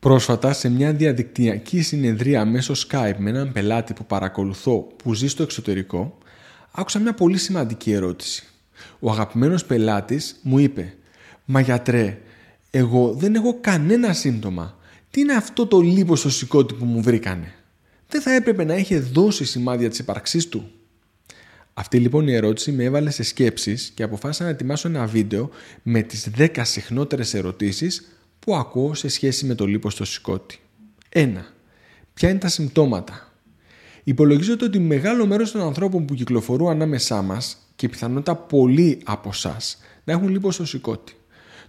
Πρόσφατα, σε μια διαδικτυακή συνεδρία μέσω Skype με έναν πελάτη που παρακολουθώ που ζει στο εξωτερικό, άκουσα μια πολύ σημαντική ερώτηση. Ο αγαπημένος πελάτης μου είπε «Μα γιατρέ, εγώ δεν έχω κανένα σύμπτωμα. Τι είναι αυτό το λίπος στο σηκώτη που μου βρήκανε» δεν θα έπρεπε να είχε δώσει σημάδια της ύπαρξής του. Αυτή λοιπόν η ερώτηση με έβαλε σε σκέψεις και αποφάσισα να ετοιμάσω ένα βίντεο με τις 10 συχνότερες ερωτήσεις που ακούω σε σχέση με το λίπος στο σηκώτη. 1. Ποια είναι τα συμπτώματα; Υπολογίζεται ότι μεγάλο μέρος των ανθρώπων που κυκλοφορούν ανάμεσά μας και πιθανότητα πολλοί από εσάς να έχουν λίπος στο σηκώτη.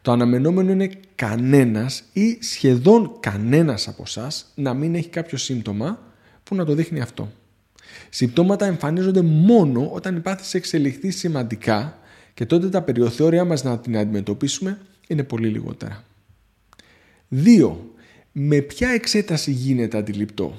Το αναμενόμενο είναι κανένας ή σχεδόν κανένας από εσάς να μην έχει κάποιο σύμπτωμα που να το δείχνει αυτό. Συμπτώματα εμφανίζονται μόνο όταν η πάθηση εξελιχθεί σημαντικά και τότε τα περιοθεώρια μας να την αντιμετωπίσουμε είναι πολύ λιγότερα. 2. Με ποια εξέταση γίνεται αντιληπτό;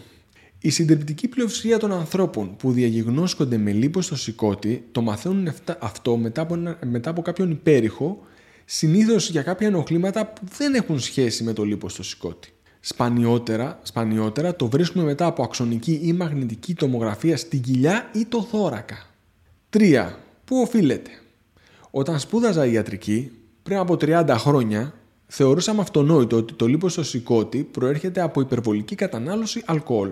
Η συντριπτική πλειοψηφία των ανθρώπων που διαγιγνώσκονται με λίπος στο σηκώτη το μαθαίνουν αυτό μετά από, μετά από κάποιον υπέρηχο συνήθως για κάποια ενοχλήματα που δεν έχουν σχέση με το λίπος στο σηκώτη. Σπανιότερα, σπανιότερα το βρίσκουμε μετά από αξονική ή μαγνητική τομογραφία στη κοιλιά ή το θώρακα. 3. Πού οφείλεται; Όταν σπούδαζα ιατρική, πριν από 30 χρόνια, θεωρούσαμε αυτονόητο ότι το λίπος στο σηκώτη προέρχεται από υπερβολική κατανάλωση αλκοόλ.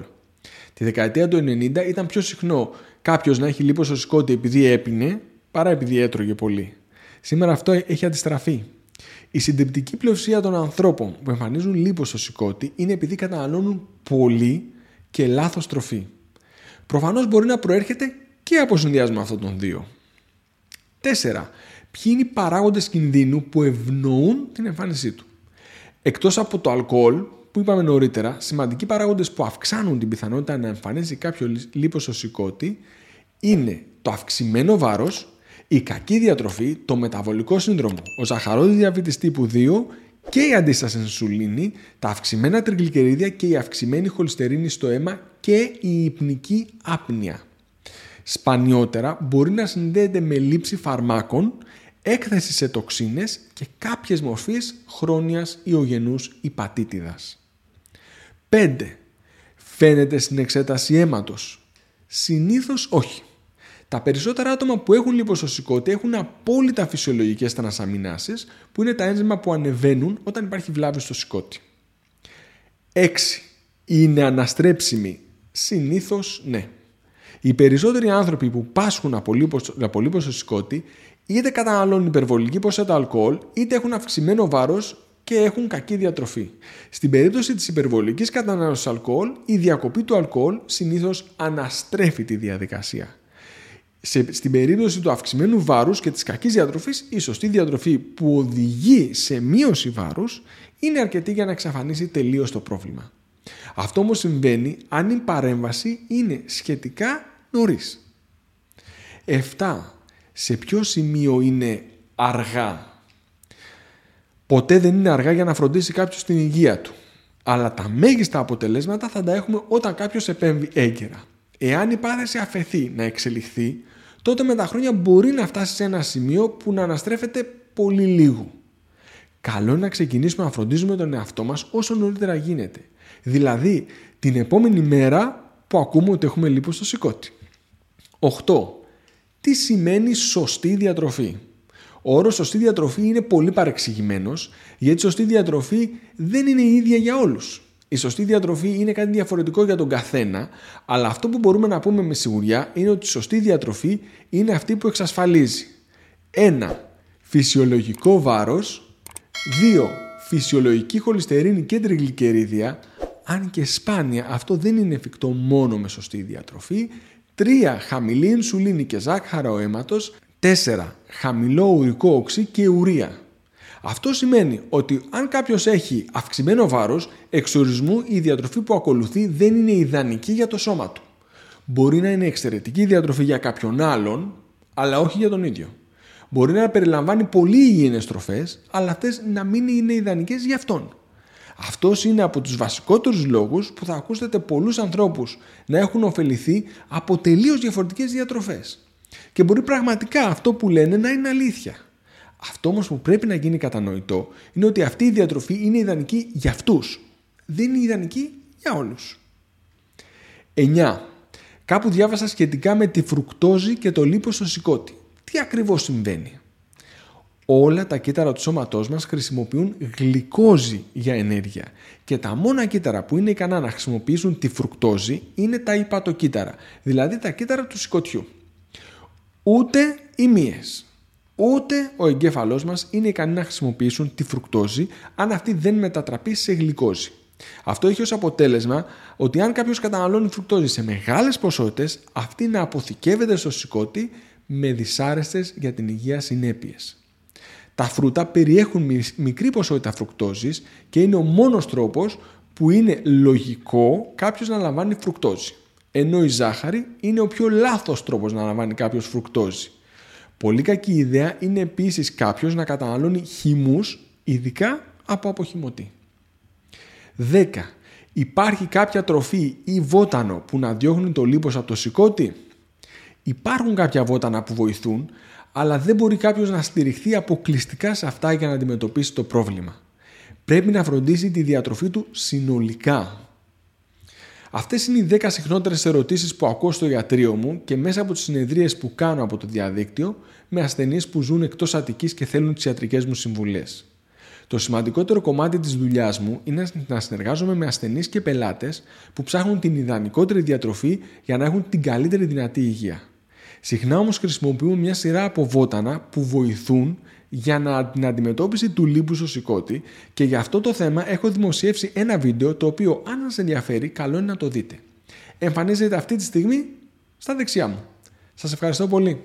Τη δεκαετία του 90 ήταν πιο συχνό κάποιος να έχει λίπος στο σηκώτη επειδή έπινε παρά επειδή έτρωγε πολύ. Σήμερα αυτό έχει αντιστραφεί. Η συντριπτική πλειοψηφία των ανθρώπων που εμφανίζουν λίπος στο σηκώτη είναι επειδή καταναλώνουν πολύ και λάθος τροφή. Προφανώς μπορεί να προέρχεται και από συνδυασμό αυτών των δύο. 4. Ποιοι είναι οι παράγοντες κινδύνου που ευνοούν την εμφάνισή του. Εκτός από το αλκοόλ, που είπαμε νωρίτερα, σημαντικοί παράγοντες που αυξάνουν την πιθανότητα να εμφανίσει κάποιο λίπος στο σηκώτη είναι το αυξημένο βάρος, η κακή διατροφή, το μεταβολικό σύνδρομο, ο ζαχαρόδι διαβήτης τύπου 2 και η αντίσταση σουλήνη, τα αυξημένα τριγλικερίδια και η αυξημένη χολυστερίνη στο αίμα και η υπνική άπνοια. Σπανιότερα μπορεί να συνδέεται με λήψη φαρμάκων, έκθεση σε τοξίνες και κάποιες μορφές χρόνιας ιογενούς υπατήτηδας. 5. Φαίνεται στην εξέταση αίματος. Συνήθως όχι. Τα περισσότερα άτομα που έχουν λιποσωσικότητα έχουν απόλυτα φυσιολογικές τρανσαμινάσει, που είναι τα ένζημα που ανεβαίνουν όταν υπάρχει βλάβη στο σηκώτη. 6. Είναι αναστρέψιμοι. Συνήθως ναι. Οι περισσότεροι άνθρωποι που πάσχουν από λιποσωσικότη είτε καταναλώνουν υπερβολική ποσότητα αλκοόλ, είτε έχουν αυξημένο βάρος και έχουν κακή διατροφή. Στην περίπτωση της υπερβολικής κατανάλωσης αλκοόλ, η διακοπή του αλκοόλ συνήθως αναστρέφει τη διαδικασία σε, στην περίπτωση του αυξημένου βάρους και της κακής διατροφής, η σωστή διατροφή που οδηγεί σε μείωση βάρους είναι αρκετή για να εξαφανίσει τελείως το πρόβλημα. Αυτό όμως συμβαίνει αν η παρέμβαση είναι σχετικά νωρίς. 7. Σε ποιο σημείο είναι αργά; Ποτέ δεν είναι αργά για να φροντίσει κάποιος την υγεία του. Αλλά τα μέγιστα αποτελέσματα θα τα έχουμε όταν κάποιος επέμβει έγκαιρα. Εάν η πάθηση αφαιθεί να εξελιχθεί, τότε με τα χρόνια μπορεί να φτάσει σε ένα σημείο που να αναστρέφεται πολύ λίγο. Καλό είναι να ξεκινήσουμε να φροντίζουμε τον εαυτό μας όσο νωρίτερα γίνεται. Δηλαδή, την επόμενη μέρα που ακούμε ότι έχουμε λίπος στο σηκώτη. 8. Τι σημαίνει σωστή διατροφή; Ο όρος σωστή διατροφή είναι πολύ παρεξηγημένος, γιατί σωστή διατροφή δεν είναι η ίδια για όλους. Η σωστή διατροφή είναι κάτι διαφορετικό για τον καθένα, αλλά αυτό που μπορούμε να πούμε με σιγουριά είναι ότι η σωστή διατροφή είναι αυτή που εξασφαλίζει 1. Φυσιολογικό βάρος 2. Φυσιολογική χολυστερίνη και τριγλικερίδια αν και σπάνια αυτό δεν είναι εφικτό μόνο με σωστή διατροφή 3. Χαμηλή ινσουλίνη και ζάχαρα ο αίματος 4. Χαμηλό ουρικό οξύ και ουρία αυτό σημαίνει ότι αν κάποιος έχει αυξημένο βάρος, εξορισμού η διατροφή που ακολουθεί δεν είναι ιδανική για το σώμα του. Μπορεί να είναι εξαιρετική διατροφή για κάποιον άλλον, αλλά όχι για τον ίδιο. Μπορεί να περιλαμβάνει πολύ υγιεινές τροφές, αλλά αυτές να μην είναι ιδανικές για αυτόν. Αυτός είναι από τους βασικότερους λόγους που θα ακούσετε πολλούς ανθρώπους να έχουν ωφεληθεί από τελείως διαφορετικές διατροφές. Και μπορεί πραγματικά αυτό που λένε να είναι αλήθεια. Αυτό όμως που πρέπει να γίνει κατανοητό είναι ότι αυτή η διατροφή είναι ιδανική για αυτούς. δεν είναι ιδανική για όλους. 9. Κάπου διάβασα σχετικά με τη φρουκτόζη και το λίπος στο σηκώτη. Τι ακριβώς συμβαίνει; Όλα τα κύτταρα του σώματός μας χρησιμοποιούν γλυκόζη για ενέργεια και τα μόνα κύτταρα που είναι ικανά να χρησιμοποιήσουν τη φρουκτόζη είναι τα υπατοκύτταρα, δηλαδή τα κύτταρα του σηκωτιού. Ούτε οι μύες, ούτε ο εγκέφαλός μας είναι ικανοί να χρησιμοποιήσουν τη φρουκτόζη αν αυτή δεν μετατραπεί σε γλυκόζη. Αυτό έχει ως αποτέλεσμα ότι αν κάποιος καταναλώνει φρουκτόζη σε μεγάλες ποσότητες, αυτή να αποθηκεύεται στο σηκώτη με δυσάρεστες για την υγεία συνέπειες. Τα φρούτα περιέχουν μικρή ποσότητα φρουκτόζης και είναι ο μόνος τρόπος που είναι λογικό κάποιος να λαμβάνει φρουκτόζη. Ενώ η ζάχαρη είναι ο πιο λάθος τρόπος να λαμβάνει κάποιος φρουκτόζη. Πολύ κακή ιδέα είναι επίσης κάποιος να καταναλώνει χυμούς, ειδικά από αποχυμωτή. 10. Υπάρχει κάποια τροφή ή βότανο που να διώχνει το λίπος από το σηκώτη; Υπάρχουν κάποια βότανα που βοηθούν, αλλά δεν μπορεί κάποιος να στηριχθεί αποκλειστικά σε αυτά για να αντιμετωπίσει το πρόβλημα. Πρέπει να φροντίσει τη διατροφή του συνολικά. Αυτές είναι οι 10 συχνότερες ερωτήσεις που ακούω στο ιατρείο μου και μέσα από τις συνεδρίες που κάνω από το διαδίκτυο με ασθενείς που ζουν εκτός Αττικής και θέλουν τις ιατρικές μου συμβουλές. Το σημαντικότερο κομμάτι της δουλειάς μου είναι να συνεργάζομαι με ασθενείς και πελάτες που ψάχνουν την ιδανικότερη διατροφή για να έχουν την καλύτερη δυνατή υγεία. Συχνά όμως χρησιμοποιούμε μια σειρά από βότανα που βοηθούν για να, την αντιμετώπιση του λίπου στο σηκώτη και για αυτό το θέμα έχω δημοσιεύσει ένα βίντεο το οποίο αν σας ενδιαφέρει καλό είναι να το δείτε. Εμφανίζεται αυτή τη στιγμή στα δεξιά μου. Σας ευχαριστώ πολύ.